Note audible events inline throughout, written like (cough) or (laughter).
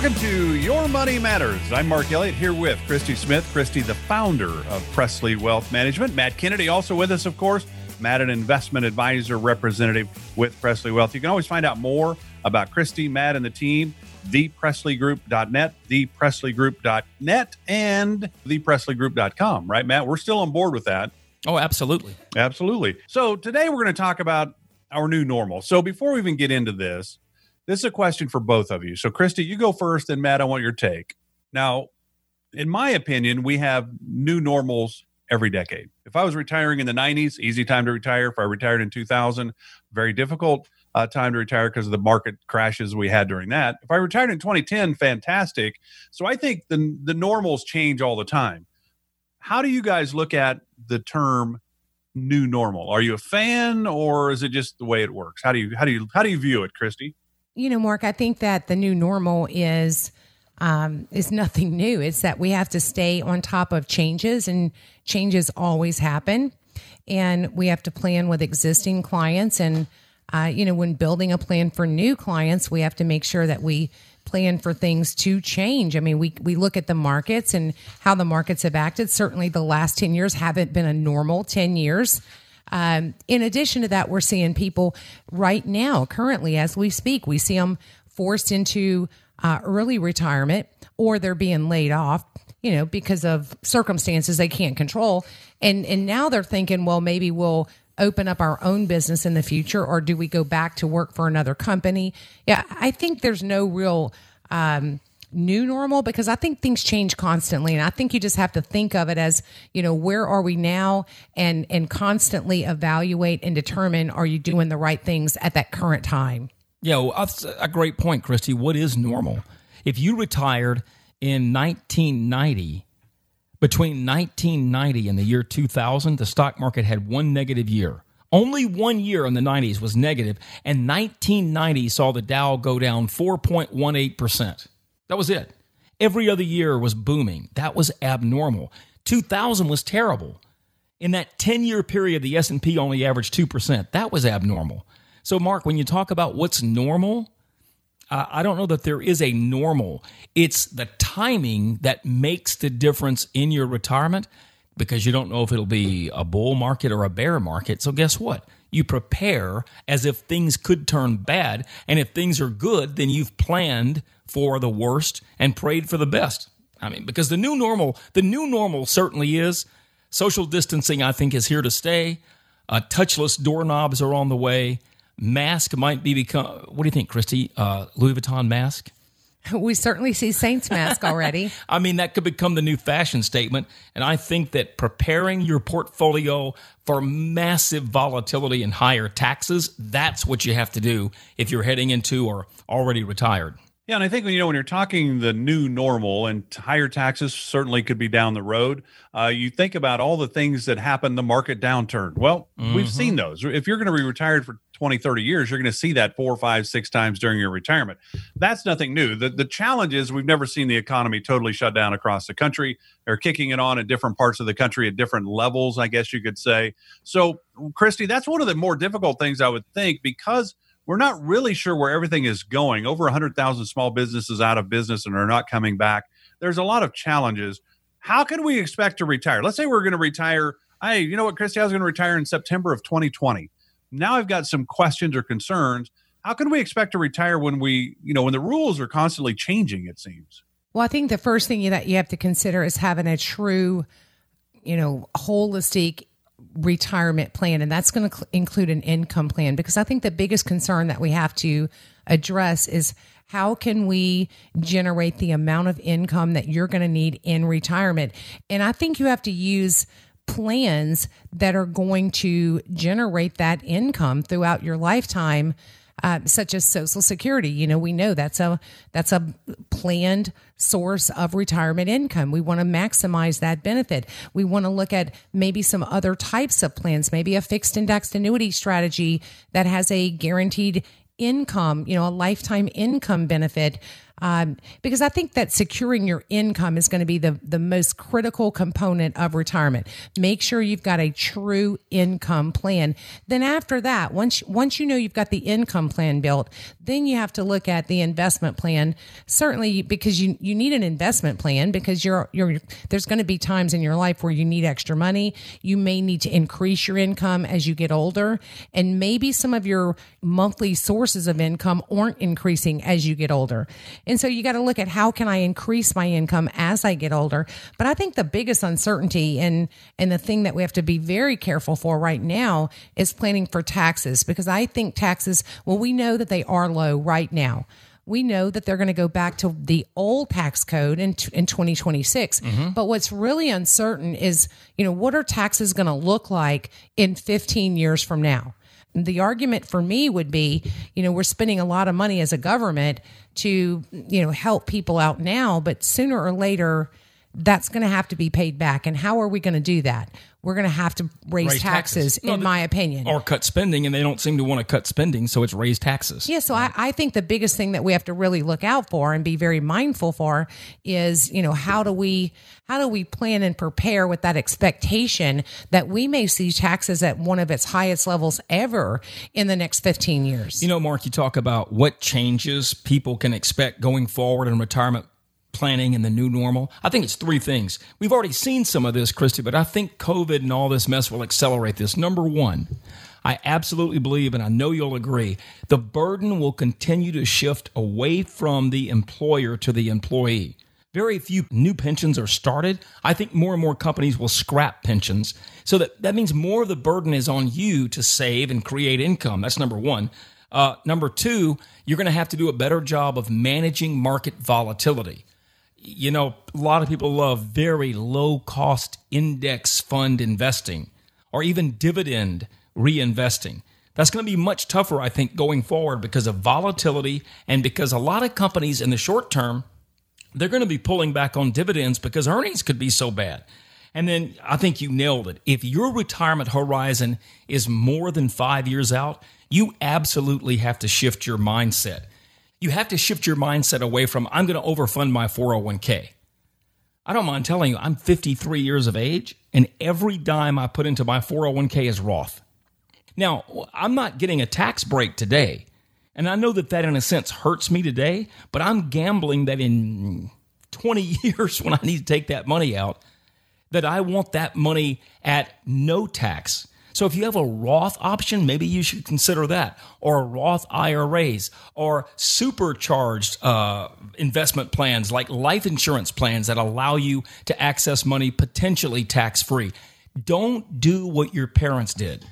Welcome to Your Money Matters. I'm Mark Elliott here with Christy Smith. Christy, the founder of Presley Wealth Management. Matt Kennedy, also with us, of course. Matt, an investment advisor representative with Presley Wealth. You can always find out more about Christy, Matt, and the team. ThePresleyGroup.net, ThePresleyGroup.net, and ThePresleyGroup.com. Right, Matt? We're still on board with that. Oh, absolutely. Absolutely. So today we're going to talk about our new normal. So before we even get into this, this is a question for both of you. So, Christy, you go first, and Matt, I want your take. Now, in my opinion, we have new normals every decade. If I was retiring in the 90s, easy time to retire. If I retired in 2000, very difficult uh, time to retire because of the market crashes we had during that. If I retired in 2010, fantastic. So I think the the normals change all the time. How do you guys look at the term new normal? Are you a fan or is it just the way it works? How do you how do you how do you view it, Christy? You know, Mark, I think that the new normal is um, is nothing new. It's that we have to stay on top of changes, and changes always happen. And we have to plan with existing clients. And, uh, you know, when building a plan for new clients, we have to make sure that we plan for things to change. I mean, we, we look at the markets and how the markets have acted. Certainly, the last 10 years haven't been a normal 10 years. Um, in addition to that, we're seeing people right now, currently, as we speak, we see them forced into uh, early retirement or they're being laid off you know because of circumstances they can't control. And and now they're thinking well maybe we'll open up our own business in the future or do we go back to work for another company? Yeah i think there's no real um, new normal because i think things change constantly and i think you just have to think of it as you know where are we now and and constantly evaluate and determine are you doing the right things at that current time yeah, well, that's a great point, Christy. What is normal? If you retired in 1990, between 1990 and the year 2000, the stock market had one negative year. Only one year in the 90s was negative, and 1990 saw the Dow go down 4.18%. That was it. Every other year was booming. That was abnormal. 2000 was terrible. In that 10-year period, the S&P only averaged 2%. That was abnormal. So, Mark, when you talk about what's normal, I don't know that there is a normal. It's the timing that makes the difference in your retirement because you don't know if it'll be a bull market or a bear market. So, guess what? You prepare as if things could turn bad. And if things are good, then you've planned for the worst and prayed for the best. I mean, because the new normal, the new normal certainly is. Social distancing, I think, is here to stay. Uh, touchless doorknobs are on the way mask might be become. What do you think, Christy? Uh, Louis Vuitton mask. (laughs) We certainly see Saints mask already. (laughs) I mean, that could become the new fashion statement. And I think that preparing your portfolio for massive volatility and higher taxes, that's what you have to do if you're heading into or already retired. Yeah, and I think when you know when you're talking the new normal and higher taxes certainly could be down the road. Uh, you think about all the things that happened the market downturn. Well, mm-hmm. we've seen those. If you're going to be retired for 20, 30 years, you're going to see that four, five, six times during your retirement. That's nothing new. The the challenge is we've never seen the economy totally shut down across the country. They're kicking it on at different parts of the country at different levels, I guess you could say. So, Christy, that's one of the more difficult things I would think because – we're not really sure where everything is going. Over 100,000 small businesses out of business and are not coming back. There's a lot of challenges. How can we expect to retire? Let's say we're going to retire. Hey, you know what, Christy? I was going to retire in September of 2020. Now I've got some questions or concerns. How can we expect to retire when we, you know, when the rules are constantly changing, it seems? Well, I think the first thing that you have to consider is having a true, you know, holistic retirement plan, and that's going to cl- include an income plan because I think the biggest concern that we have to address is how can we generate the amount of income that you're going to need in retirement? And I think you have to use plans that are going to generate that income throughout your lifetime uh, such as social security. You know we know that's a that's a planned source of retirement income. We want to maximize that benefit. We want to look at maybe some other types of plans maybe a fixed indexed annuity strategy that has a guaranteed income you know a lifetime income benefit um, because I think that securing your income is going to be the, the most critical component of retirement. Make sure you've got a true income plan. Then after that, once once you know you've got the income plan built, then you have to look at the investment plan. Certainly, because you you need an investment plan because you're you're there's going to be times in your life where you need extra money. You may need to increase your income as you get older, and maybe some of your monthly sources of income aren't increasing as you get older. And so you got to look at how can I increase my income as I get older. But I think the biggest uncertainty and and the thing that we have to be very careful for right now is planning for taxes because I think taxes, well we know that they are low right now we know that they're going to go back to the old tax code in, in 2026. Mm-hmm. But what's really uncertain is, you know, what are taxes going to look like in 15 years from now? The argument for me would be, you know, we're spending a lot of money as a government to, you know, help people out now, but sooner or later, that's going to have to be paid back. And how are we going to do that? We're going to have to raise, raise taxes, taxes. No, in the, my opinion. Or cut spending, and they don't seem to want to cut spending, so it's raise taxes. Yeah, so I, I think the biggest thing that we have to really look out for and be very mindful for is, you know, how do we how do we plan and prepare with that expectation that we may see taxes at one of its highest levels ever in the next 15 years? You know, Mark, you talk about what changes people can expect going forward in retirement planning and the new normal? I think it's three things. We've already seen some of this, Christy, but I think COVID and all this mess will accelerate this. Number one, I absolutely believe, and I know you'll agree, the burden will continue to shift away from the employer to the employee. Very few new pensions are started. I think more and more companies will scrap pensions. So that, that means more of the burden is on you to save and create income. That's number one. Uh, number two, you're going to have to do a better job of managing market volatility you know, a lot of people love very low cost index fund investing or even dividend reinvesting. That's going to be much tougher, I think, going forward because of volatility and because a lot of companies in the short term, they're going to be pulling back on dividends because earnings could be so bad. And then I think you nailed it. If your retirement horizon is more than five years out, you absolutely have to shift your mindset you have to shift your mindset away from, I'm going to overfund my 401k. I don't mind telling you, I'm 53 years of age, and every dime I put into my 401k is Roth. Now, I'm not getting a tax break today. And I know that that, in a sense, hurts me today, but I'm gambling that in 20 (laughs) years, when I need to take that money out, that I want that money at no tax. So if you have a Roth option, maybe you should consider that, or Roth IRAs, or supercharged uh, investment plans like life insurance plans that allow you to access money potentially tax free. Don't do what your parents did.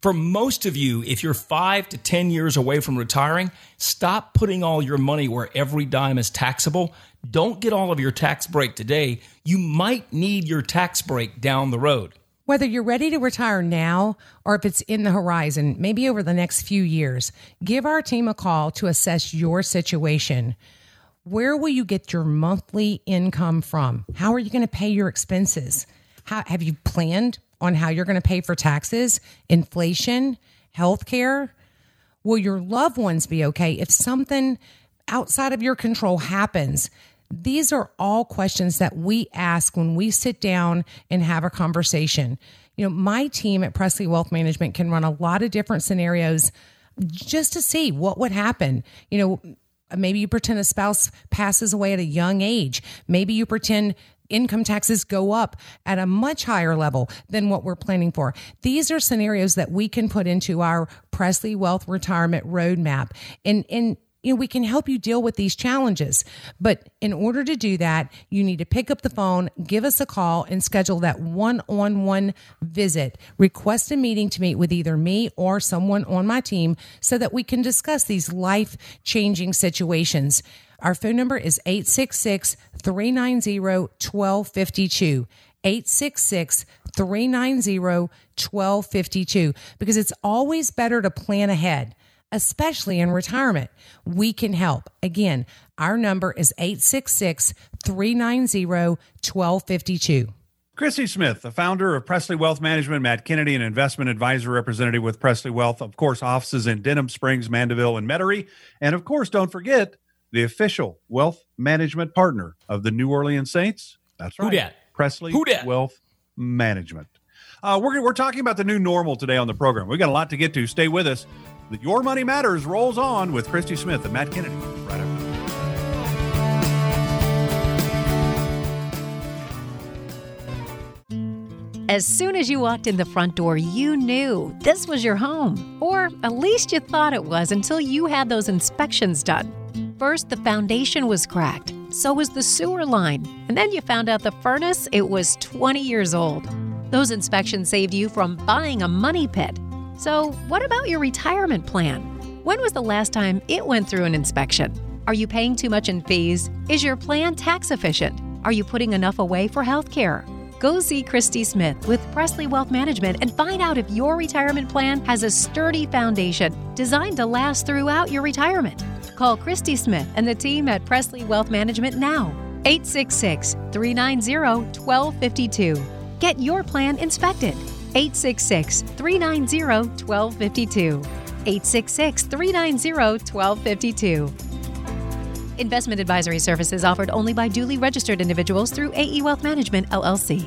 For most of you, if you're five to 10 years away from retiring, stop putting all your money where every dime is taxable. Don't get all of your tax break today. You might need your tax break down the road. Whether you're ready to retire now or if it's in the horizon, maybe over the next few years, give our team a call to assess your situation. Where will you get your monthly income from? How are you going to pay your expenses? How, have you planned on how you're going to pay for taxes, inflation, healthcare? Will your loved ones be okay if something outside of your control happens? These are all questions that we ask when we sit down and have a conversation. You know, my team at Presley Wealth Management can run a lot of different scenarios just to see what would happen. You know, maybe you pretend a spouse passes away at a young age. Maybe you pretend income taxes go up at a much higher level than what we're planning for. These are scenarios that we can put into our Presley Wealth Retirement Roadmap. And, and you know, we can help you deal with these challenges. But in order to do that, you need to pick up the phone, give us a call, and schedule that one on one visit. Request a meeting to meet with either me or someone on my team so that we can discuss these life changing situations. Our phone number is 866 390 1252. 866 390 1252 because it's always better to plan ahead, especially in retirement. We can help. Again, our number is 866 390 1252. Christy Smith, the founder of Presley Wealth Management, Matt Kennedy, an investment advisor representative with Presley Wealth. Of course, offices in Denham Springs, Mandeville, and Metairie. And of course, don't forget the official wealth management partner of the New Orleans Saints. That's right. Who dat? Presley Who dat? Wealth Management. Uh, we're, we're talking about the new normal today on the program. we got a lot to get to. Stay with us. The Your Money Matters rolls on with Christy Smith and Matt Kennedy right after. As soon as you walked in the front door, you knew this was your home. Or at least you thought it was until you had those inspections done. First, the foundation was cracked, so was the sewer line. And then you found out the furnace, it was 20 years old. Those inspections saved you from buying a money pit. So, what about your retirement plan? When was the last time it went through an inspection? Are you paying too much in fees? Is your plan tax efficient? Are you putting enough away for health care? Go see Christy Smith with Presley Wealth Management and find out if your retirement plan has a sturdy foundation designed to last throughout your retirement. Call Christy Smith and the team at Presley Wealth Management now. 866 390 1252. Get your plan inspected. 866 390 1252. 866 390 1252. Investment advisory services offered only by duly registered individuals through AE Wealth Management, LLC.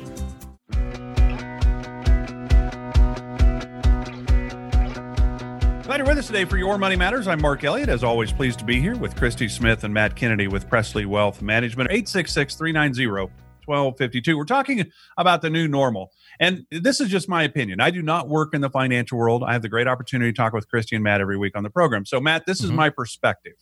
Glad you're with us today for Your Money Matters. I'm Mark Elliott. As always, pleased to be here with Christy Smith and Matt Kennedy with Presley Wealth Management. 866 390 1252. We're talking about the new normal. And this is just my opinion. I do not work in the financial world. I have the great opportunity to talk with Christy and Matt every week on the program. So, Matt, this is mm-hmm. my perspective.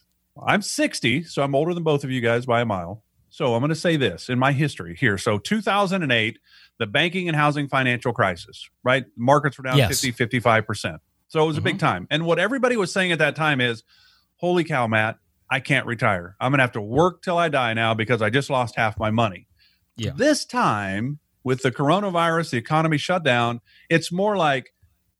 I'm 60, so I'm older than both of you guys by a mile. So, I'm going to say this in my history here. So, 2008, the banking and housing financial crisis, right? Markets were down Yes. 50, 55%. So, it was a big mm-hmm. time. And what everybody was saying at that time is, holy cow, Matt, I can't retire. I'm going to have to work till I die now because I just lost half my money. Yeah. This time, with the coronavirus, the economy shut down, it's more like,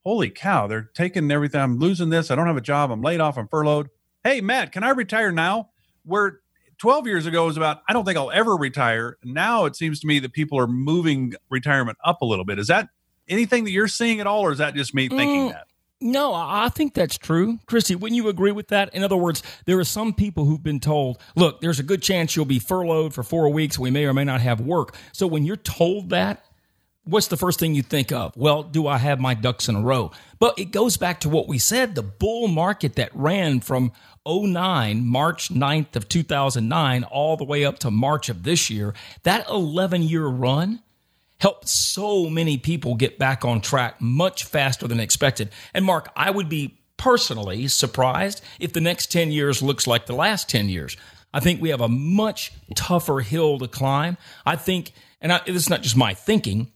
holy cow, they're taking everything. I'm losing this. I don't have a job. I'm laid off. I'm furloughed. Hey, Matt, can I retire now? Where 12 years ago was about, I don't think I'll ever retire. Now it seems to me that people are moving retirement up a little bit. Is that anything that you're seeing at all, or is that just me thinking Mm. that? No, I think that's true. Christy, wouldn't you agree with that? In other words, there are some people who've been told, look, there's a good chance you'll be furloughed for four weeks. We may or may not have work. So when you're told that, what's the first thing you think of? Well, do I have my ducks in a row? But it goes back to what we said the bull market that ran from 09, March 9th of 2009, all the way up to March of this year. That 11 year run helped so many people get back on track much faster than expected. And Mark, I would be personally surprised if the next 10 years looks like the last 10 years. I think we have a much tougher hill to climb. I think, and I, this is not just my thinking,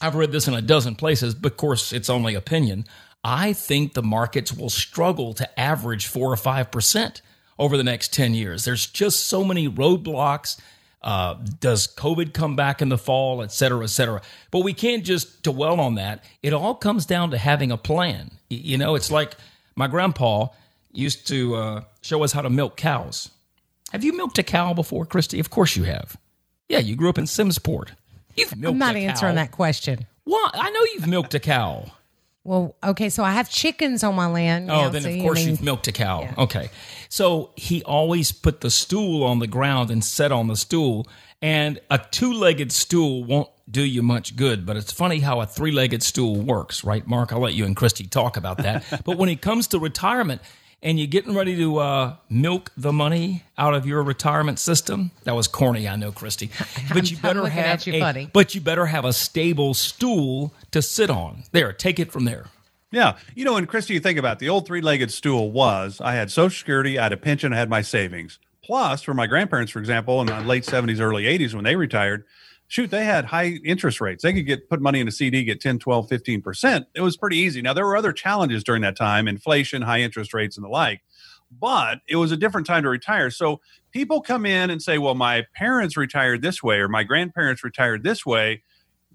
I've read this in a dozen places, but of course, it's only opinion. I think the markets will struggle to average four or 5% over the next 10 years. There's just so many roadblocks. Uh, does COVID come back in the fall, et cetera, et cetera? But we can't just dwell on that. It all comes down to having a plan. You know, it's like my grandpa used to uh, show us how to milk cows. Have you milked a cow before, Christy? Of course you have. Yeah, you grew up in Simmesport. You've milked a cow. I'm not answering cow. that question. Well, I know you've milked a cow. Well, okay, so I have chickens on my land. Oh, now, then so of course mean- you've milked a cow. Yeah. Okay. So he always put the stool on the ground and sat on the stool. And a two legged stool won't do you much good, but it's funny how a three legged stool works, right, Mark? I'll let you and Christy talk about that. (laughs) but when it comes to retirement and you're getting ready to uh, milk the money out of your retirement system, that was corny, I know, Christy. (laughs) But you better have you a, funny. but you better have a stable stool to sit on. There, take it from there. Yeah. You know, and Christy, you think about it, the old three legged stool was I had Social Security, I had a pension, I had my savings. Plus, for my grandparents, for example, in the late 70s, early 80s, when they retired, shoot, they had high interest rates. They could get put money in a CD, get 10, 12, 15%. It was pretty easy. Now, there were other challenges during that time inflation, high interest rates, and the like. But it was a different time to retire. So people come in and say, well, my parents retired this way or my grandparents retired this way.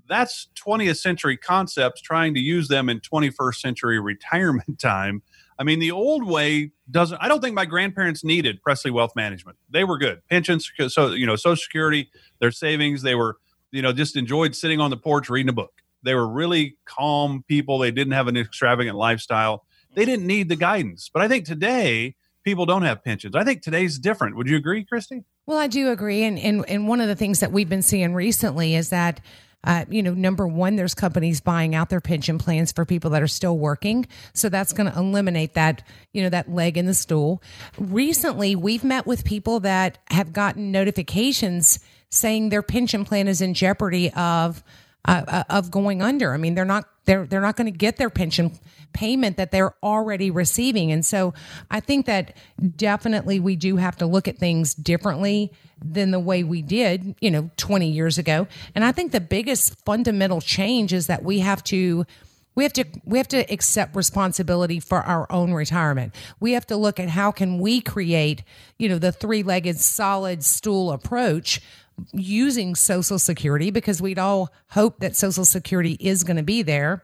that's 20th century concepts trying to use them in 21st century (laughs) retirement time. I mean, the old way doesn't. I don't think my grandparents needed Presley Wealth Management. They were good pensions, so you know, Social Security, their savings. They were, you know, just enjoyed sitting on the porch reading a book. They were really calm people. They didn't have an extravagant lifestyle. They didn't need the guidance. But I think today people don't have pensions. I think today's different. Would you agree, Christy? Well, I do agree, and and and one of the things that we've been seeing recently is that uh, you know, number one, there's companies buying out their pension plans for people that are still working. So that's going to eliminate that, you know, that leg in the stool. Recently, we've met with people that have gotten notifications saying their pension plan is in jeopardy of uh, of going under. I mean, they're not they're they're not going to get their pension payment that they're already receiving. And so I think that definitely we do have to look at things differently than the way we did, you know, 20 years ago. And I think the biggest fundamental change is that we have to we have to we have to accept responsibility for our own retirement. We have to look at how can we create, you know, the three-legged solid stool approach using social security because we'd all hope that social security is going to be there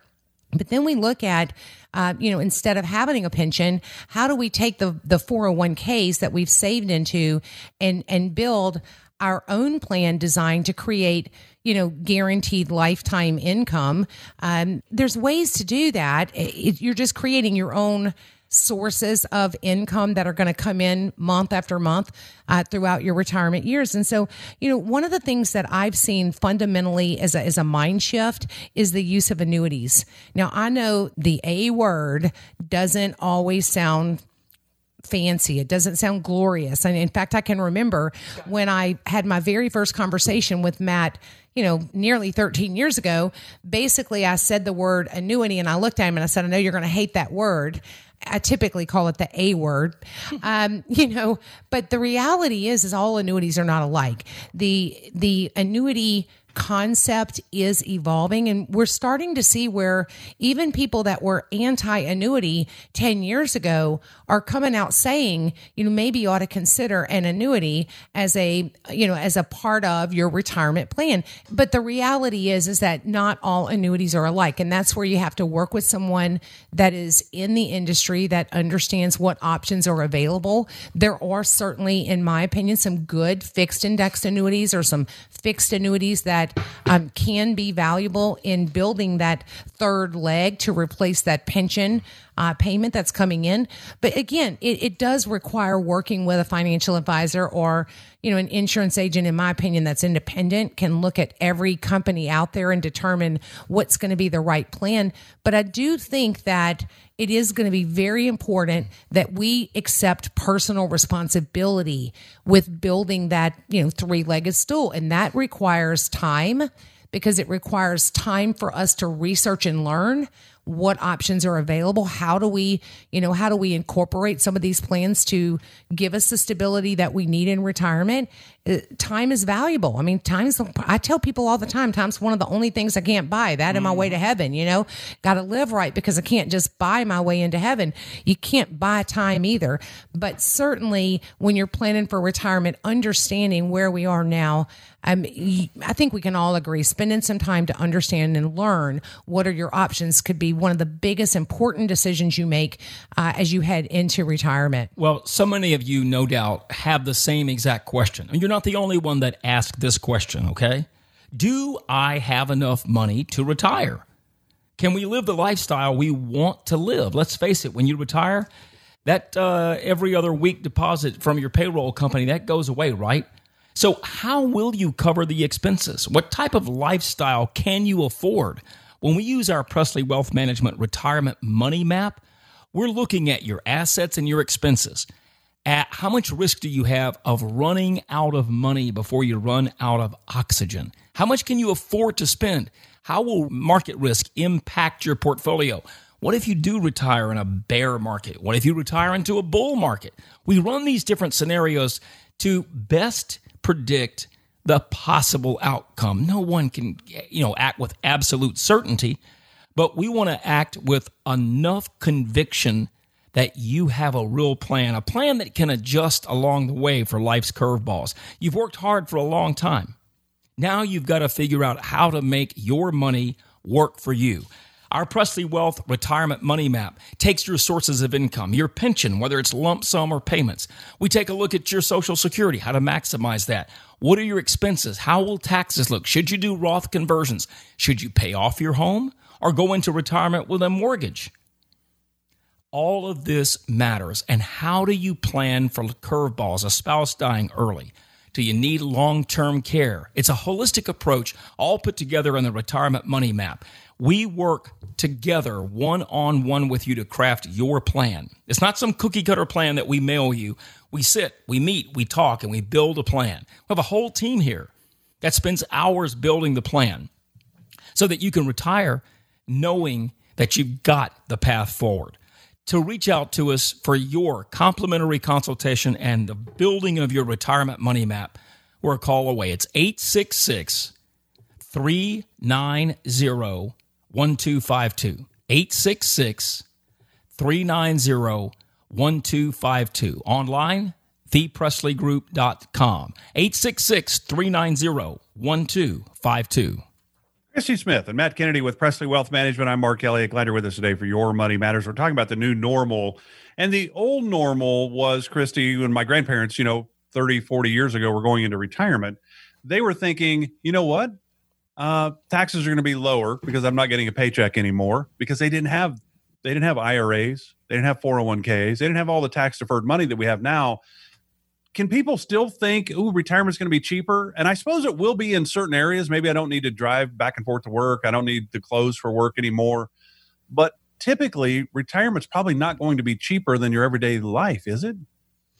but then we look at, uh, you know, instead of having a pension, how do we take the the 401ks that we've saved into and and build our own plan designed to create, you know, guaranteed lifetime income? Um, there's ways to do that. It, you're just creating your own sources of income that are going to come in month after month uh, throughout your retirement years. And so, you know, one of the things that I've seen fundamentally as a, as a mind shift is the use of annuities. Now, I know the A word doesn't always sound fancy. It doesn't sound glorious. And in fact, I can remember when I had my very first conversation with Matt, you know, nearly 13 years ago, basically I said the word annuity and I looked at him and I said, I know you're going to hate that word. I typically call it the A word, (laughs) um, you know. But the reality is, is all annuities are not alike. The the annuity concept is evolving and we're starting to see where even people that were anti annuity 10 years ago are coming out saying, you know, maybe you ought to consider an annuity as a, you know, as a part of your retirement plan. But the reality is, is that not all annuities are alike. And that's where you have to work with someone that is in the industry that understands what options are available. There are certainly, in my opinion, some good fixed indexed annuities or some fixed annuities that um, can be valuable in building that third leg to replace that pension uh, payment that's coming in. But again, it, it does require working with a financial advisor or, you know, an insurance agent, in my opinion, that's independent, can look at every company out there and determine what's going to be the right plan. But I do think that it is going to be very important that we accept personal responsibility with building that, you know, three-legged stool. And that requires time because it requires time for us to research and learn what options are available. How do we you know how do we incorporate some of these plans to give us the stability that we need in retirement time is valuable. I mean time's i tell people all the time time's one of the only things i can't buy. That in my way to heaven you know? Got to live right because i can't just buy my way into heaven. You can't buy time either. But certainly when you're planning for retirement understanding where we are now um, I think we can all agree spending some time to understand and learn what are your options could be one of the biggest important decisions you make uh, as you head into retirement. Well, so many of you, no doubt, have the same exact question. And you're not the only one that asked this question, okay? Do I have enough money to retire? Can we live the lifestyle we want to live? Let's face it, when you retire, that uh, every other week deposit from your payroll company that goes away, right? So, how will you cover the expenses? What type of lifestyle can you afford? When we use our Presley Wealth Management retirement money map, we're looking at your assets and your expenses. At how much risk do you have of running out of money before you run out of oxygen? How much can you afford to spend? How will market risk impact your portfolio? What if you do retire in a bear market? What if you retire into a bull market? We run these different scenarios to best predict the possible outcome. No one can, you know, act with absolute certainty, but we want to act with enough conviction that you have a real plan, a plan that can adjust along the way for life's curveballs. You've worked hard for a long time. Now you've got to figure out how to make your money work for you. Our Presley Wealth Retirement Money Map takes your sources of income, your pension, whether it's lump sum or payments. We take a look at your Social Security, how to maximize that. What are your expenses? How will taxes look? Should you do Roth conversions? Should you pay off your home or go into retirement with a mortgage? All of this matters. And how do you plan for curveballs, a spouse dying early? Do you need long term care? It's a holistic approach, all put together in the retirement money map. We work together one on one with you to craft your plan. It's not some cookie cutter plan that we mail you. We sit, we meet, we talk, and we build a plan. We have a whole team here that spends hours building the plan so that you can retire knowing that you've got the path forward. To reach out to us for your complimentary consultation and the building of your retirement money map, we're a call away. It's 866 390 1252. 866 390 1252. Online, thepresleygroup.com. 866 390 1252. Christy Smith and Matt Kennedy with Presley Wealth Management. I'm Mark Elliott. Glad you're with us today for Your Money Matters. We're talking about the new normal. And the old normal was, Christy, when my grandparents, you know, 30, 40 years ago were going into retirement, they were thinking, you know what? Uh, taxes are going to be lower because I'm not getting a paycheck anymore because they didn't have they didn't have IRAs, they didn't have 401ks, they didn't have all the tax deferred money that we have now can people still think, "Ooh, retirement's going to be cheaper"? And I suppose it will be in certain areas. Maybe I don't need to drive back and forth to work. I don't need the clothes for work anymore. But typically, retirement's probably not going to be cheaper than your everyday life, is it?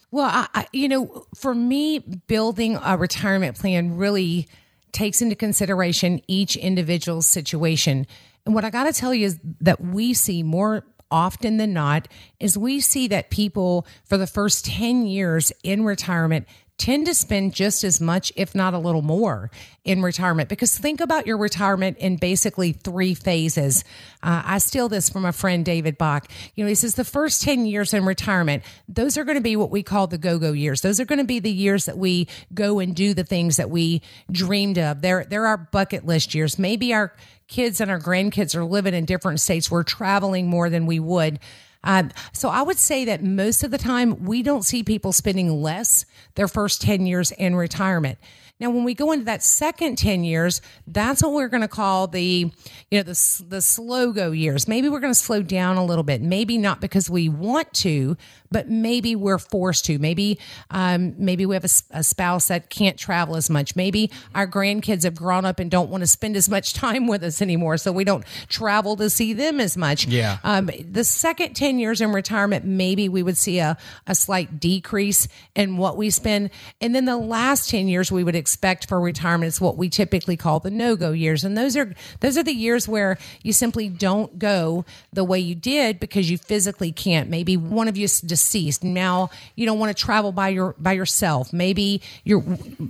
Well, I, I, you know, for me, building a retirement plan really takes into consideration each individual's situation. And what I got to tell you is that we see more often than not is we see that people for the first 10 years in retirement tend to spend just as much, if not a little more, in retirement. Because think about your retirement in basically three phases. Uh, I steal this from a friend, David Bach. You know, he says the first 10 years in retirement, those are going to be what we call the go go years. Those are going to be the years that we go and do the things that we dreamed of. They're, they're our bucket list years. Maybe our kids and our grandkids are living in different states. We're traveling more than we would. Um, so I would say that most of the time we don't see people spending less their first 10 years in retirement. Now, when we go into that second 10 years, that's what we're going to call the, you know, the, the slow go years. Maybe we're going to slow down a little bit. Maybe not because we want to, but maybe we're forced to. Maybe, um, maybe we have a, a spouse that can't travel as much. Maybe our grandkids have grown up and don't want to spend as much (laughs) time with us anymore. So we don't travel to see them as much. Yeah. Um, the second 10 years in retirement, maybe we would see a, a slight decrease in what we spend. And then the last 10 years we would expect for retirement is what we typically call the no-go years. And those are, those are the years where you simply don't go the way you did because you physically can't. Maybe one of you is deceased. Now you don't want to travel by your, by yourself. Maybe your,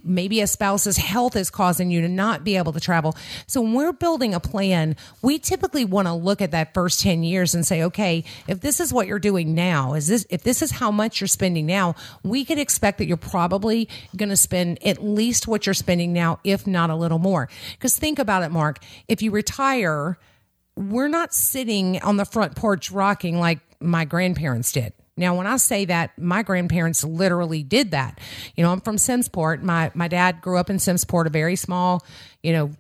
maybe a spouse's health is causing you to not be able to travel. So when we're building a plan, we typically want to look at that first 10 years and say, okay, if this is what you're doing now, is this, if this is how much you're spending now, we could expect that you're probably going to spend at least what you're spending now, if not a little more. Because think about it, Mark. If you retire, we're not sitting on the front porch rocking like my grandparents did. Now, when I say that, my grandparents literally did that. You know, I'm from Simmesport. My my dad grew up in Simmesport, a very small, you know,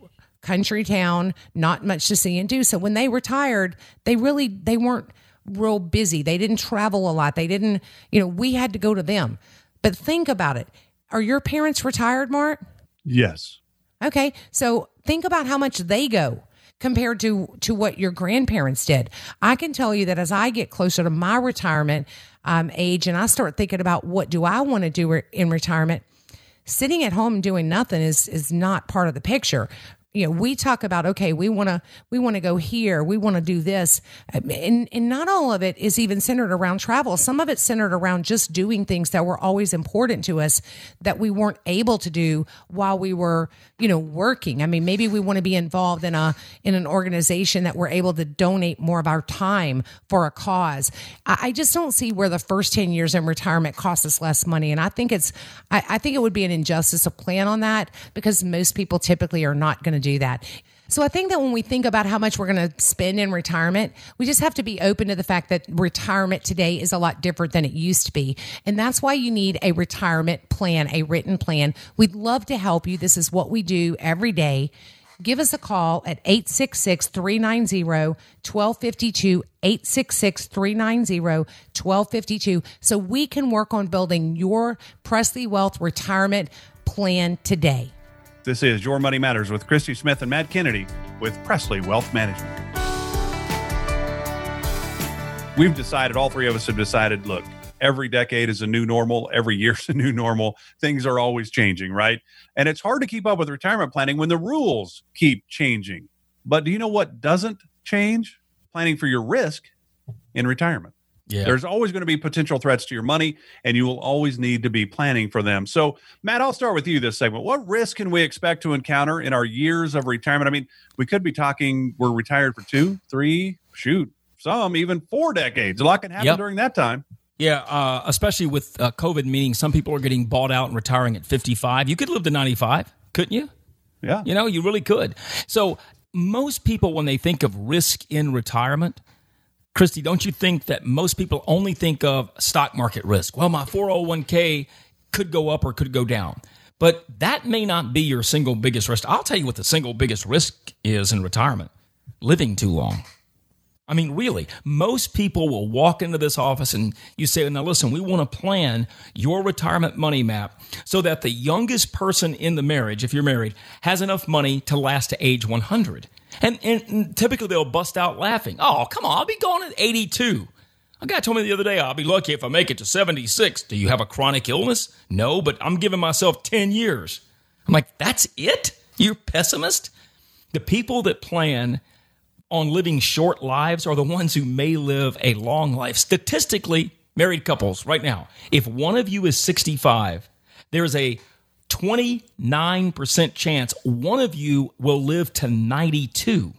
country town, not much to see and do. So when they retired, they really they weren't real busy. They didn't travel a lot. They didn't, you know, we had to go to them. But think about it. Are your parents retired, Mark? Yes. Okay. So think about how much they go compared to to what your grandparents did. I can tell you that as I get closer to my retirement um, age and I start thinking about what do I want to do in retirement, sitting at home doing nothing is is not part of the picture. You know we talk about okay we want to we want to go here we want to do this. And and not all of it is even centered around travel. Some of it's centered around just doing things that were always important to us that we weren't able to do while we were you know working. I mean maybe we want to be involved in a in an organization that we're able to donate more of our time for a cause. I, I just don't see where the first 10 years in retirement costs us less money. And i think it's I, I think it would be an injustice to plan on that because most people typically are not going to do that. So I think that when we think about how much we're going to spend in retirement, we just have to be open to the fact that retirement today is a lot different than it used to be. And that's why you need a retirement plan, a written plan. We'd love to help you. This is what we do every day. Give us a call at 866 390 1252, 866 390 1252, so we can work on building your Presley Wealth retirement plan today. This is Your Money Matters with Christy Smith and Matt Kennedy with Presley Wealth Management. We've decided, all three of us have decided, look, every decade is a new normal, every year's (laughs) a new normal. Things are always changing, right? And it's hard to keep up with retirement planning when the rules keep changing. But do you know what doesn't change? Planning for your risk in retirement. Yeah. There's always going to be potential threats to your money, and you will always need to be planning for them. So, Matt, I'll start with you this segment. What risk can we expect to encounter in our years of retirement? I mean, we could be talking we're retired for two, three, shoot, some even four decades. A lot can happen Yep. during that time. Yeah, uh, especially with uh, COVID, meaning some people are getting bought out and retiring at 55. You could live to 95, couldn't you? Yeah. You know, you really could. So, most people, when they think of risk in retirement, Christy, don't you think that most people only think of stock market risk? Well, my 401k could go up or could go down. But that may not be your single biggest risk. I'll tell you what the single biggest risk is in retirement living too long. I mean, really, most people will walk into this office and you say, now listen, we want to plan your retirement money map so that the youngest person in the marriage, if you're married, has enough money to last to age 100. And, and typically they'll bust out laughing. Oh, come on, I'll be going at 82. A guy told me the other day, I'll be lucky if I make it to 76. Do you have a chronic illness? No, but I'm giving myself 10 years. I'm like, that's it? You're pessimist? The people that plan on living short lives are the ones who may live a long life. Statistically, married couples right now, if one of you is 65, there's a 29% chance one of you will live to 92.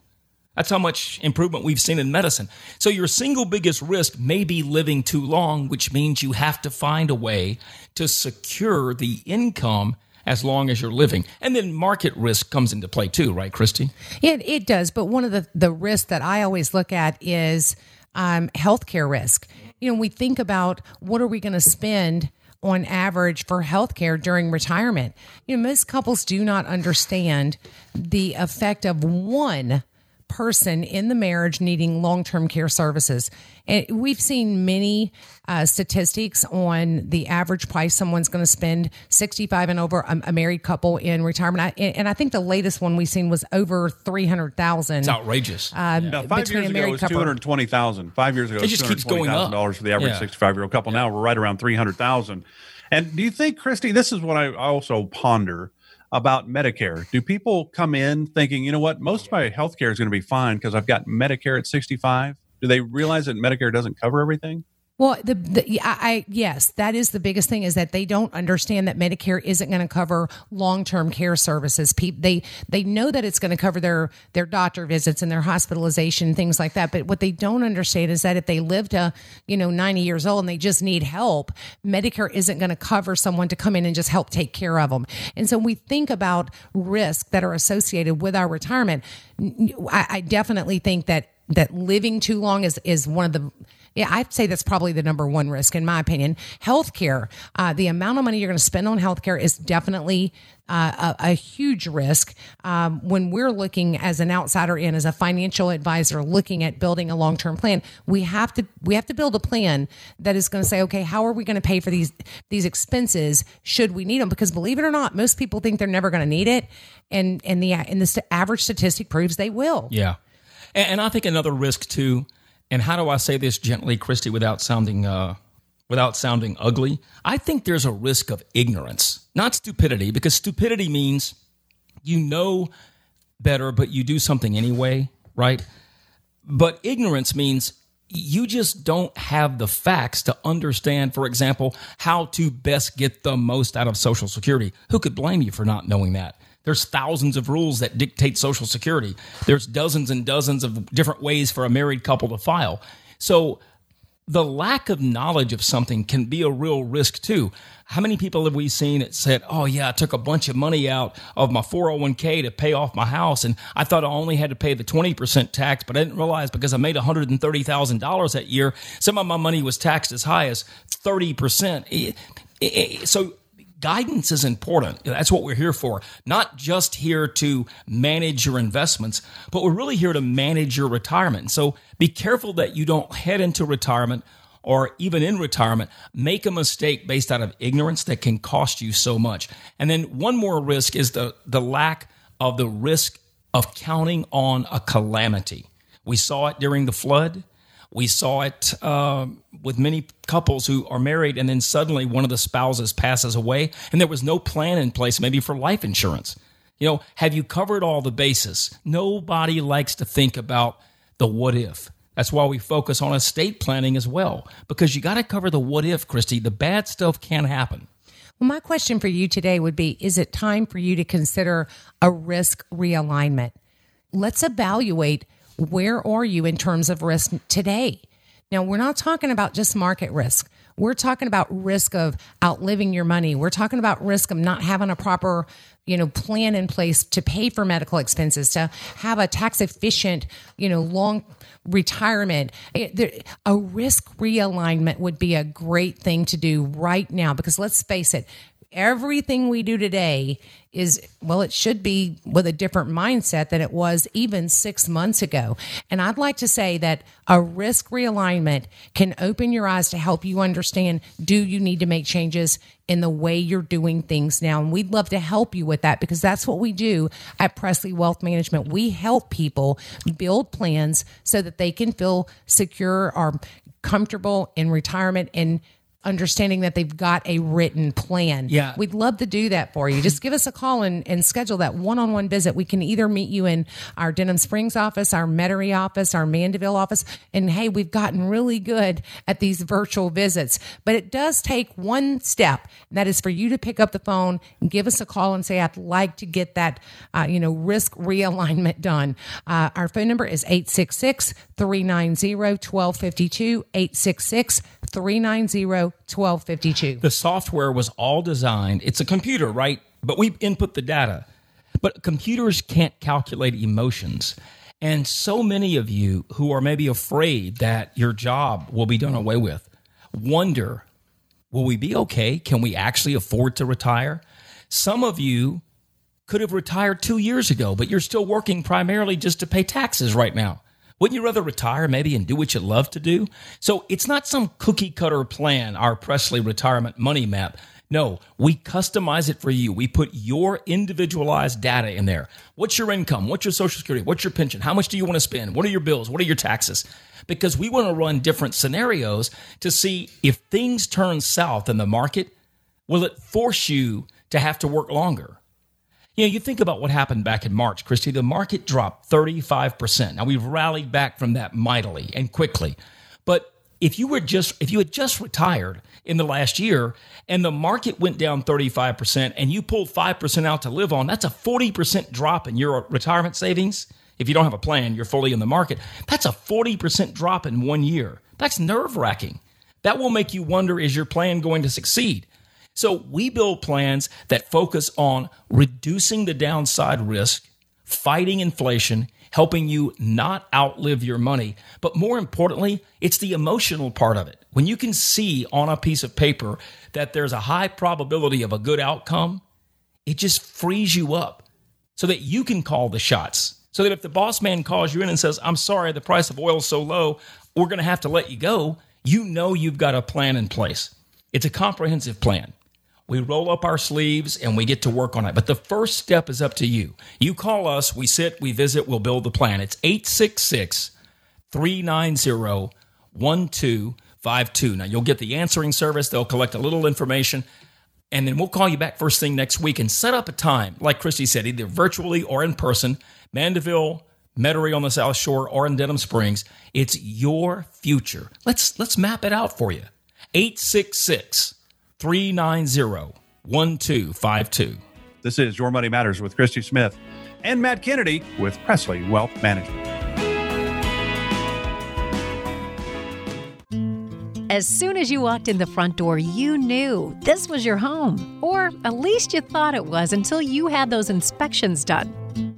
That's how much improvement we've seen in medicine. So, your single biggest risk may be living too long, which means you have to find a way to secure the income as long as you're living. And then market risk comes into play too, right, Christy? It it does, but one of the the risks that I always look at is um, healthcare risk. You know, we think about what are we going to spend on average for healthcare during retirement. You know, most couples do not understand the effect of one person in the marriage needing long-term care services and we've seen many uh, statistics on the average price someone's going to spend 65 and over a, a married couple in retirement I, and i think the latest one we've seen was over 300000 It's outrageous. um, Now, five years ago, it was two hundred twenty thousand. Five years ago, It just keeps going up. dollars for the average Yeah. sixty-five year old couple. Now we're right around three hundred thousand. And do you think, Christy? This is what I also ponder about Medicare. Do people come in thinking, you know what, most of my health care is going to be fine because I've got Medicare at sixty-five? Do they realize that Medicare doesn't cover everything? Well, the, the I, I yes, that is the biggest thing is that they don't understand that Medicare isn't going to cover long term care services. People they they know that it's going to cover their their doctor visits and their hospitalization things like that. But what they don't understand is that if they live to you know ninety years old and they just need help, Medicare isn't going to cover someone to come in and just help take care of them. And so we think about risks that are associated with our retirement. I, I definitely think that that living too long is is one of the yeah, I'd say that's probably the number one risk in my opinion. Healthcare, uh, the amount of money you're going to spend on healthcare is definitely uh, a, a huge risk. Um, when we're looking as an outsider in, as a financial advisor, looking at building a long term plan, we have to we have to build a plan that is going to say, okay, how are we going to pay for these these expenses? Should we need them? Because believe it or not, most people think they're never going to need it, and and the and the average statistic proves they will. Yeah. And, and I think another risk too, and how do I say this gently, Christy, without sounding uh, without sounding ugly? I think there's a risk of ignorance, not stupidity, because stupidity means you know better, but you do something anyway, right? But ignorance means you just don't have the facts to understand, for example, how to best get the most out of Social Security. Who could blame you for not knowing that? There's thousands of rules that dictate Social Security. There's dozens and dozens of different ways for a married couple to file. So the lack of knowledge of something can be a real risk too. How many people have we seen that said, Oh, yeah, I took a bunch of money out of my 401k to pay off my house, and I thought I only had to pay the 20% tax, but I didn't realize because I made $130,000 that year, some of my money was taxed as high as 30%. So, guidance is important. That's what we're here for. Not just here to manage your investments, but we're really here to manage your retirement. So be careful that you don't head into retirement or even in retirement, make a mistake based out of ignorance that can cost you so much. And then one more risk is the, the lack of the risk of counting on a calamity. We saw it during the flood. We saw it uh, with many couples who are married, and then suddenly one of the spouses passes away, and there was no plan in place, maybe for life insurance. You know, have you covered all the bases? Nobody likes to think about the what if. That's why we focus on estate planning as well, because you got to cover the what if, Christy. The bad stuff can happen. Well, my question for you today would be Is it time for you to consider a risk realignment? Let's evaluate where are you in terms of risk today? Now, we're not talking about just market risk. We're talking about risk of outliving your money. We're talking about risk of not having a proper, you know, plan in place to pay for medical expenses, to have a tax efficient, you know, long retirement. A risk realignment would be a great thing to do right now because let's face it, everything we do today is well it should be with a different mindset than it was even 6 months ago. And i'd like to say that a risk realignment can open your eyes to help you understand do you need to make changes in the way you're doing things now? And we'd love to help you with that because that's what we do at Presley Wealth Management. We help people build plans so that they can feel secure or comfortable in retirement and understanding that they've got a written plan. Yeah. We'd love to do that for you. Just (laughs) give us a call and, and schedule that one on one visit. We can either meet you in our Denham Springs office, our Metairie office, our Mandeville office. And hey, we've gotten really good at these virtual visits, but it does take one step. And that is for you to pick up the phone and give us a call and say, I'd like to get that, uh, you know, risk realignment done. Uh, our phone number is 866 390 1252, 866 390 1252. The software was all designed, it's a computer, right? But we input the data. But computers can't calculate emotions. And so many of you who are maybe afraid that your job will be done away with wonder will we be okay? Can we actually afford to retire? Some of you could have retired two years ago, but you're still working primarily just to pay taxes right now. Wouldn't you rather retire maybe and do what you love to do? So it's not some cookie cutter plan, our Presley retirement money map. No, we customize it for you. We put your individualized data in there. What's your income? What's your social security? What's your pension? How much do you want to spend? What are your bills? What are your taxes? Because we want to run different scenarios to see if things turn south in the market, will it force you to have to work longer? You know, you think about what happened back in March, Christy, the market dropped 35%. Now we've rallied back from that mightily and quickly. But if you were just if you had just retired in the last year and the market went down 35% and you pulled 5% out to live on, that's a 40% drop in your retirement savings. If you don't have a plan, you're fully in the market. That's a 40% drop in one year. That's nerve-wracking. That will make you wonder is your plan going to succeed? So we build plans that focus on reducing the downside risk, fighting inflation, helping you not outlive your money. But more importantly, it's the emotional part of it. When you can see on a piece of paper that there's a high probability of a good outcome, it just frees you up so that you can call the shots. So that if the boss man calls you in and says, I'm sorry, the price of oil is so low, we're going to have to let you go, you know you've got a plan in place. It's a comprehensive plan. We roll up our sleeves and we get to work on it. But the first step is up to you. You call us, we sit, we visit, we'll build the plan. It's 866 390 1252. Now, you'll get the answering service, they'll collect a little information. And then we'll call you back first thing next week and set up a time, like Christy said, either virtually or in person, Mandeville, Metairie on the South Shore, or in Denham Springs. It's your future. Let's let's map it out for you. 866 390 1252. This is Your Money Matters with Christy Smith and Matt Kennedy with Presley Wealth Management. As soon as you walked in the front door, you knew this was your home. Or at least you thought it was until you had those inspections done.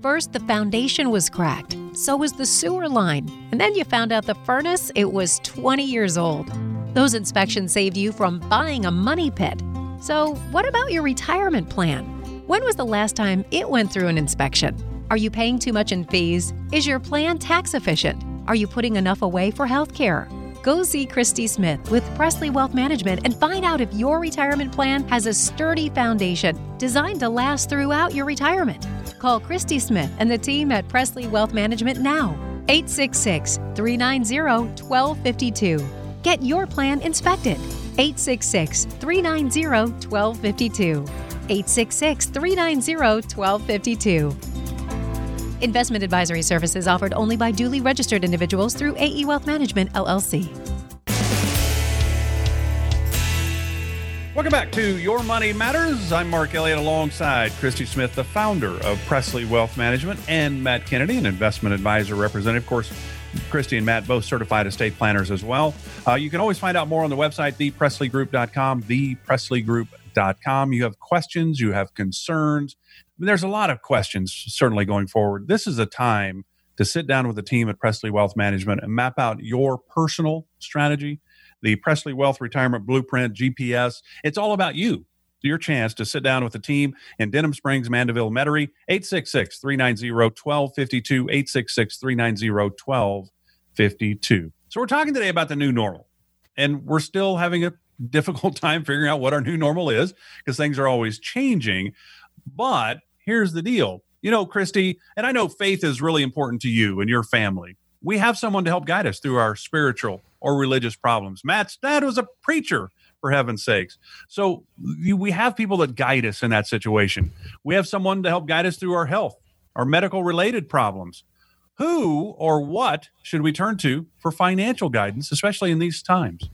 First, the foundation was cracked, so was the sewer line. And then you found out the furnace, it was 20 years old. Those inspections saved you from buying a money pit. So, what about your retirement plan? When was the last time it went through an inspection? Are you paying too much in fees? Is your plan tax efficient? Are you putting enough away for health care? Go see Christy Smith with Presley Wealth Management and find out if your retirement plan has a sturdy foundation designed to last throughout your retirement. Call Christy Smith and the team at Presley Wealth Management now. 866 390 1252. Get your plan inspected. 866 390 1252. 866 390 1252. Investment advisory services offered only by duly registered individuals through AE Wealth Management, LLC. Welcome back to Your Money Matters. I'm Mark Elliott alongside Christy Smith, the founder of Presley Wealth Management, and Matt Kennedy, an investment advisor representative. Of course, Christy and Matt both certified estate planners as well. Uh, you can always find out more on the website, thepresleygroup.com, thepresleygroup.com. You have questions, you have concerns. Mean, there's a lot of questions certainly going forward. This is a time to sit down with the team at Presley Wealth Management and map out your personal strategy the Presley Wealth Retirement Blueprint GPS. It's all about you. Your chance to sit down with the team in Denham Springs, Mandeville, Metairie, 866 390 1252, 866 390 1252. So, we're talking today about the new normal, and we're still having a difficult (laughs) time figuring out what our new normal is because things are always changing. But here's the deal you know, Christy, and I know faith is really important to you and your family. We have someone to help guide us through our spiritual or religious problems. Matt's dad was a preacher, for heaven's sakes. So we have people that guide us in that situation. We have someone to help guide us through our health, our medical related problems. Who or what should we turn to for financial guidance, especially in these times?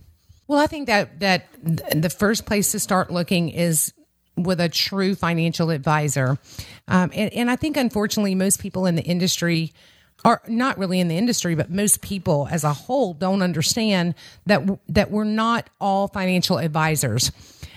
Well, I think that that the first place to start looking is with a true financial advisor, um, and, and I think unfortunately most people in the industry are not really in the industry, but most people as a whole don't understand that that we're not all financial advisors.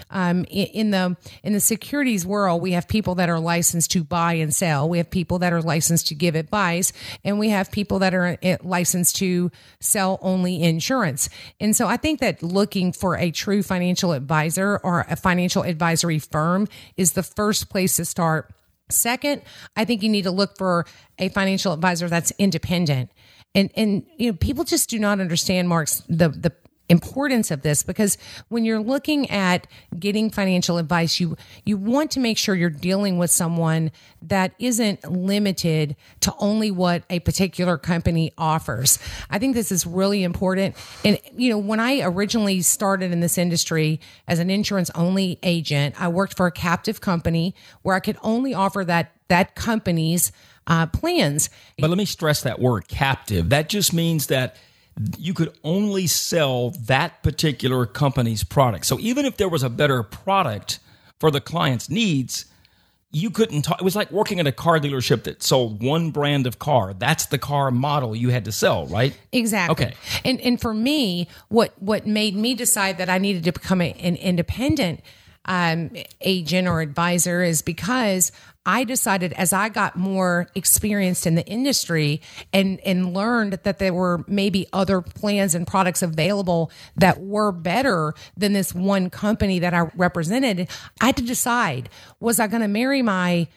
Um, in the in the securities world, we have people that are licensed to buy and sell. We have people that are licensed to give advice, and we have people that are eh, licensed to sell only insurance. And so, I think that looking for a true financial advisor or a financial advisory firm is the first place to start Second, I think you need to look for a financial advisor that's independent. And and you know, people just do not understand Mark's the the importance of this because when you're looking at getting financial advice you you want to make sure you're dealing with someone that isn't limited to only what a particular company offers. I think this is really important. And you know when i originally started in this industry as an insurance only agent i worked for a captive company where i could only offer that that company's uh, plans. But let me stress that word captive. That just means that you could only sell that particular company's product. So even if there was a better product for the client's needs, you couldn't talk. It was like working at a car dealership that sold one brand of car. That's the car model you had to sell, right? Exactly. Okay. And and for me, what what made me decide that I needed to become a, an independent um, agent or advisor is because I decided as I got more experienced in the industry and and learned that there were maybe other plans and products available that were better than this one company that I represented, I had to decide was I going to marry my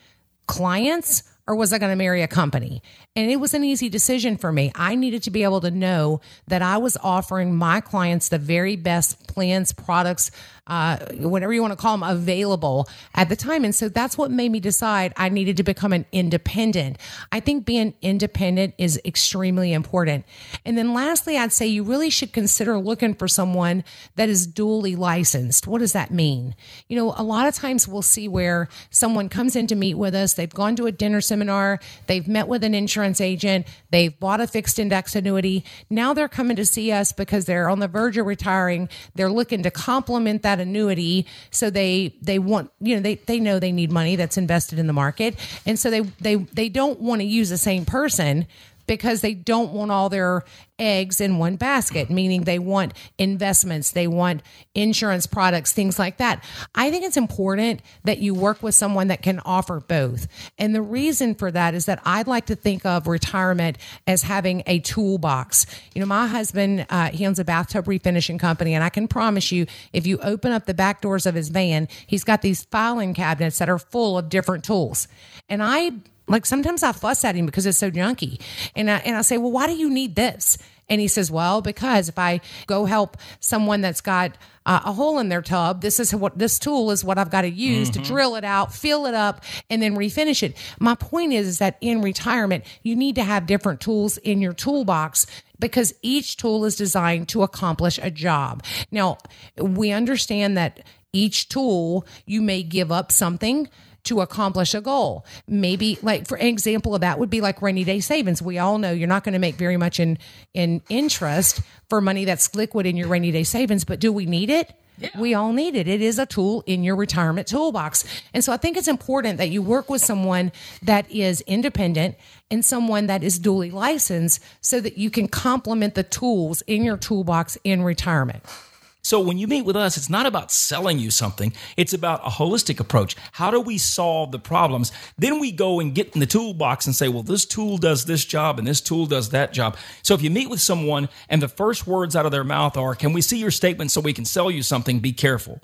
clients or was I going to marry a company? And it was an easy decision for me. I needed to be able to know that I was offering my clients the very best plans, products, uh, whatever you want to call them, available at the time. And so that's what made me decide I needed to become an independent. I think being independent is extremely important. And then lastly, I'd say you really should consider looking for someone that is dually licensed. What does that mean? You know, a lot of times we'll see where someone comes in to meet with us, they've gone to a dinner seminar, they've met with an insurance agent, they've bought a fixed index annuity. Now they're coming to see us because they're on the verge of retiring. They're looking to complement that annuity. So they they want, you know, they, they know they need money that's invested in the market. And so they they they don't want to use the same person because they don't want all their eggs in one basket, meaning they want investments, they want insurance products, things like that. I think it's important that you work with someone that can offer both. And the reason for that is that I'd like to think of retirement as having a toolbox. You know, my husband, uh, he owns a bathtub refinishing company, and I can promise you, if you open up the back doors of his van, he's got these filing cabinets that are full of different tools. And I like sometimes I fuss at him because it's so junky. And I, and I say, well, why do you need this? And he says, well, because if I go help someone that's got uh, a hole in their tub, this is what this tool is what I've got to use to drill it out, fill it up, and then refinish it. My point is, is that in retirement, you need to have different tools in your toolbox because each tool is designed to accomplish a job. Now, we understand that each tool, you may give up something to accomplish a goal. Maybe like for an example of that would be like rainy day savings. We all know you're not going to make very much in in interest for money that's liquid in your rainy day savings, but do we need it? We all need it. It is a tool in your retirement toolbox. And so I think it's important that you work with someone that is independent and someone that is duly licensed so that you can complement the tools in your toolbox in retirement. So when you meet with us, it's not about selling you something. It's about a holistic approach. How do we solve the problems? Then we go and get in the toolbox and say, well, this tool does this job and this tool does that job. So if you meet with someone and the first words out of their mouth are, can we see your statement so we can sell you something? Be careful.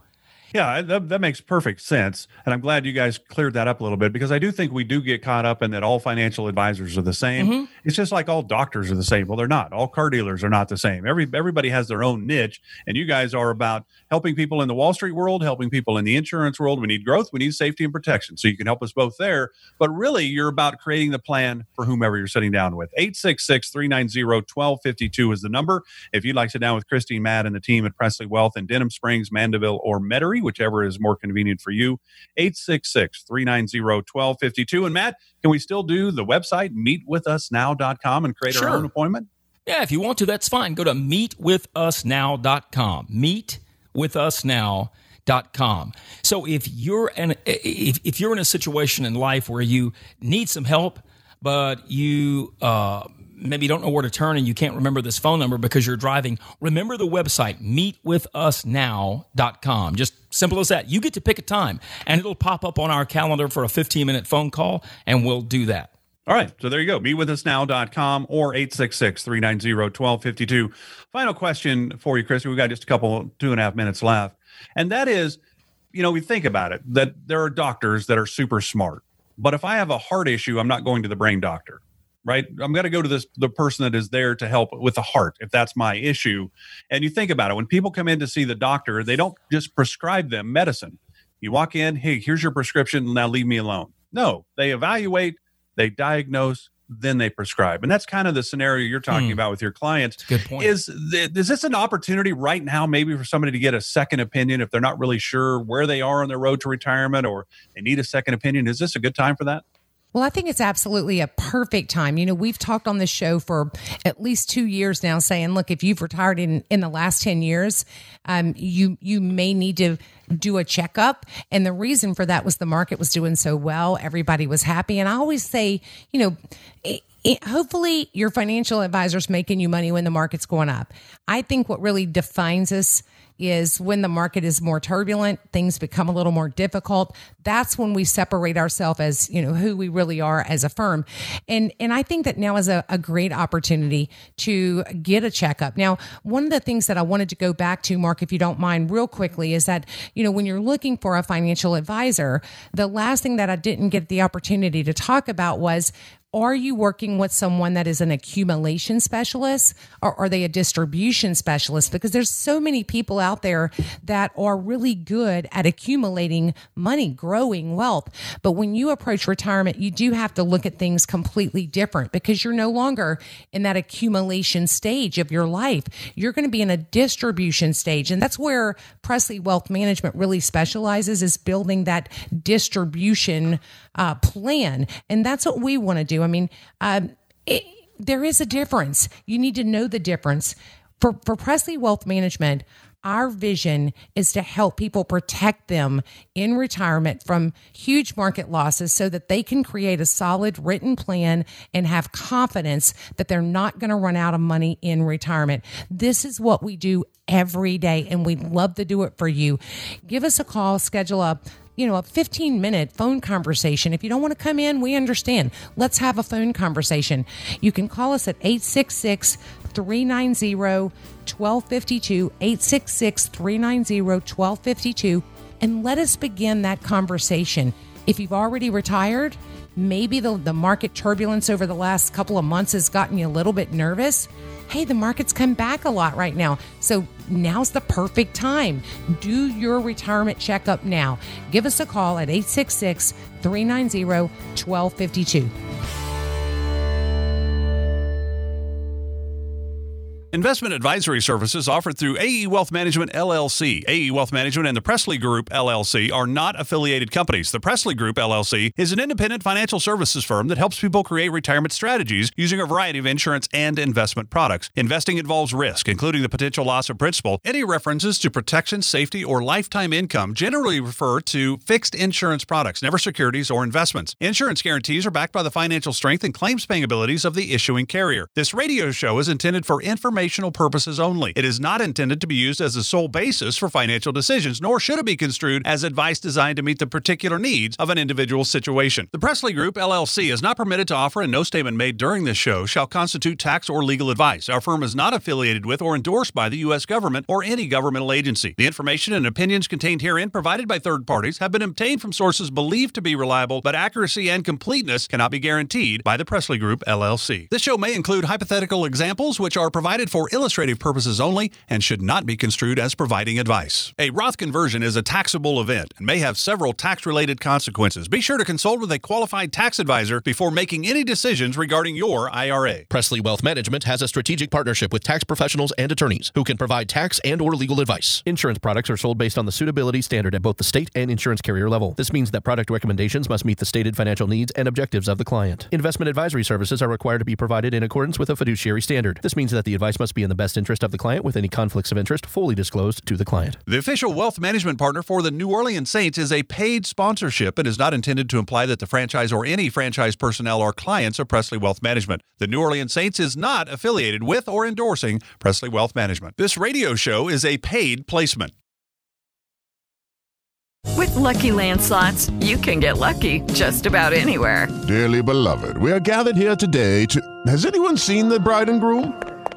Yeah, that, that makes perfect sense. And I'm glad you guys cleared that up a little bit because I do think we do get caught up in that all financial advisors are the same. Mm-hmm. It's just like all doctors are the same. Well, they're not. All car dealers are not the same. Every everybody has their own niche, and you guys are about helping people in the Wall Street world, helping people in the insurance world. We need growth, we need safety and protection. So you can help us both there. But really, you're about creating the plan for whomever you're sitting down with. 866 390 1252 is the number. If you'd like to sit down with Christy and Matt and the team at Presley Wealth in Denham Springs, Mandeville, or Metairie, whichever is more convenient for you, 866 390 1252. And Matt, can we still do the website meetwithusnow.com and create Sure. our own appointment? Yeah, if you want to, that's fine. Go to meetwithusnow.com. Meetwithusnow.com. So if you're an if, if you're in a situation in life where you need some help, but you uh, maybe don't know where to turn and you can't remember this phone number because you're driving, remember the website meetwithusnow.com. Just simple as that. You get to pick a time and it'll pop up on our calendar for a 15 minute phone call and we'll do that. All right. So there you go. Meetwithusnow.com or 866 390 1252. Final question for you, Chris. We've got just a couple, two and a half minutes left. And that is, you know, we think about it that there are doctors that are super smart. But if I have a heart issue, I'm not going to the brain doctor, right? I'm going to go to this the person that is there to help with the heart if that's my issue. And you think about it when people come in to see the doctor, they don't just prescribe them medicine. You walk in, hey, here's your prescription, now leave me alone. No, they evaluate, they diagnose, then they prescribe. And that's kind of the scenario you're talking Hmm. about with your clients. Good point. Is th- is this an opportunity right now, maybe for somebody to get a second opinion if they're not really sure where they are on their road to retirement or they need a second opinion? Is this a good time for that? Well, I think it's absolutely a perfect time. You know, we've talked on this show for at least two years now, saying, look, if you've retired in, in the last 10 years, um, you you may need to do a checkup. And the reason for that was the market was doing so well. Everybody was happy. And I always say, you know, it, hopefully your financial advisor's making you money when the market's going up. I think what really defines us is when the market is more turbulent, things become a little more difficult. That's when we separate ourselves as, you know, who we really are as a firm. And and I think that now is a, a great opportunity to get a checkup. Now, one of the things that I wanted to go back to, Mark, if you don't mind, real quickly, is that, you know, when you're looking for a financial advisor, the last thing that I didn't get the opportunity to talk about was are you working with someone that is an accumulation specialist or are they a distribution specialist? Because there's so many people out there that are really good at accumulating money, growing wealth. But when you approach retirement, you do have to look at things completely different because you're no longer in that accumulation stage of your life. You're going to be in a distribution stage. And that's where Presley Wealth Management really specializes is building that distribution uh, plan. And that's what we want to do. I mean, um, it, there is a difference. You need to know the difference. For, for Presley Wealth Management, our vision is to help people protect them in retirement from huge market losses so that they can create a solid written plan and have confidence that they're not going to run out of money in retirement. This is what we do every day, and we'd love to do it for you. Give us a call, schedule a you know, a 15 minute phone conversation. If you don't want to come in, we understand. Let's have a phone conversation. You can call us at 866 390 1252, 866 390 1252, and let us begin that conversation. If you've already retired, maybe the, the market turbulence over the last couple of months has gotten you a little bit nervous hey, the market's come back a lot right now. So now's the perfect time. Do your retirement checkup now. Give us a call at 866 390 1252. Investment advisory services offered through AE Wealth Management LLC. AE Wealth Management and the Presley Group LLC are not affiliated companies. The Presley Group LLC is an independent financial services firm that helps people create retirement strategies using a variety of insurance and investment products. Investing involves risk, including the potential loss of principal. Any references to protection, safety, or lifetime income generally refer to fixed insurance products, never securities or investments. Insurance guarantees are backed by the financial strength and claims paying abilities of the issuing carrier. This radio show is intended for information informational purposes only. It is not intended to be used as the sole basis for financial decisions, nor should it be construed as advice designed to meet the particular needs of an individual situation. The Presley Group, LLC, is not permitted to offer, and no statement made during this show shall constitute tax or legal advice. Our firm is not affiliated with or endorsed by the U.S. government or any governmental agency. The information and opinions contained herein provided by third parties have been obtained from sources believed to be reliable, but accuracy and completeness cannot be guaranteed by the Presley Group, LLC. This show may include hypothetical examples which are provided for illustrative purposes only and should not be construed as providing advice. A Roth conversion is a taxable event and may have several tax related consequences. Be sure to consult with a qualified tax advisor before making any decisions regarding your IRA. Presley Wealth Management has a strategic partnership with tax professionals and attorneys who can provide tax and or legal advice. Insurance products are sold based on the suitability standard at both the state and insurance carrier level. This means that product recommendations must meet the stated financial needs and objectives of the client. Investment advisory services are required to be provided in accordance with a fiduciary standard. This means that the advice must be in the best interest of the client with any conflicts of interest fully disclosed to the client. The official wealth management partner for the New Orleans Saints is a paid sponsorship and is not intended to imply that the franchise or any franchise personnel are clients of Presley Wealth Management. The New Orleans Saints is not affiliated with or endorsing Presley Wealth Management. This radio show is a paid placement. With LuckyLand Slots, you can get lucky just about anywhere. Dearly beloved, we are gathered here today to. Has anyone seen the bride and groom?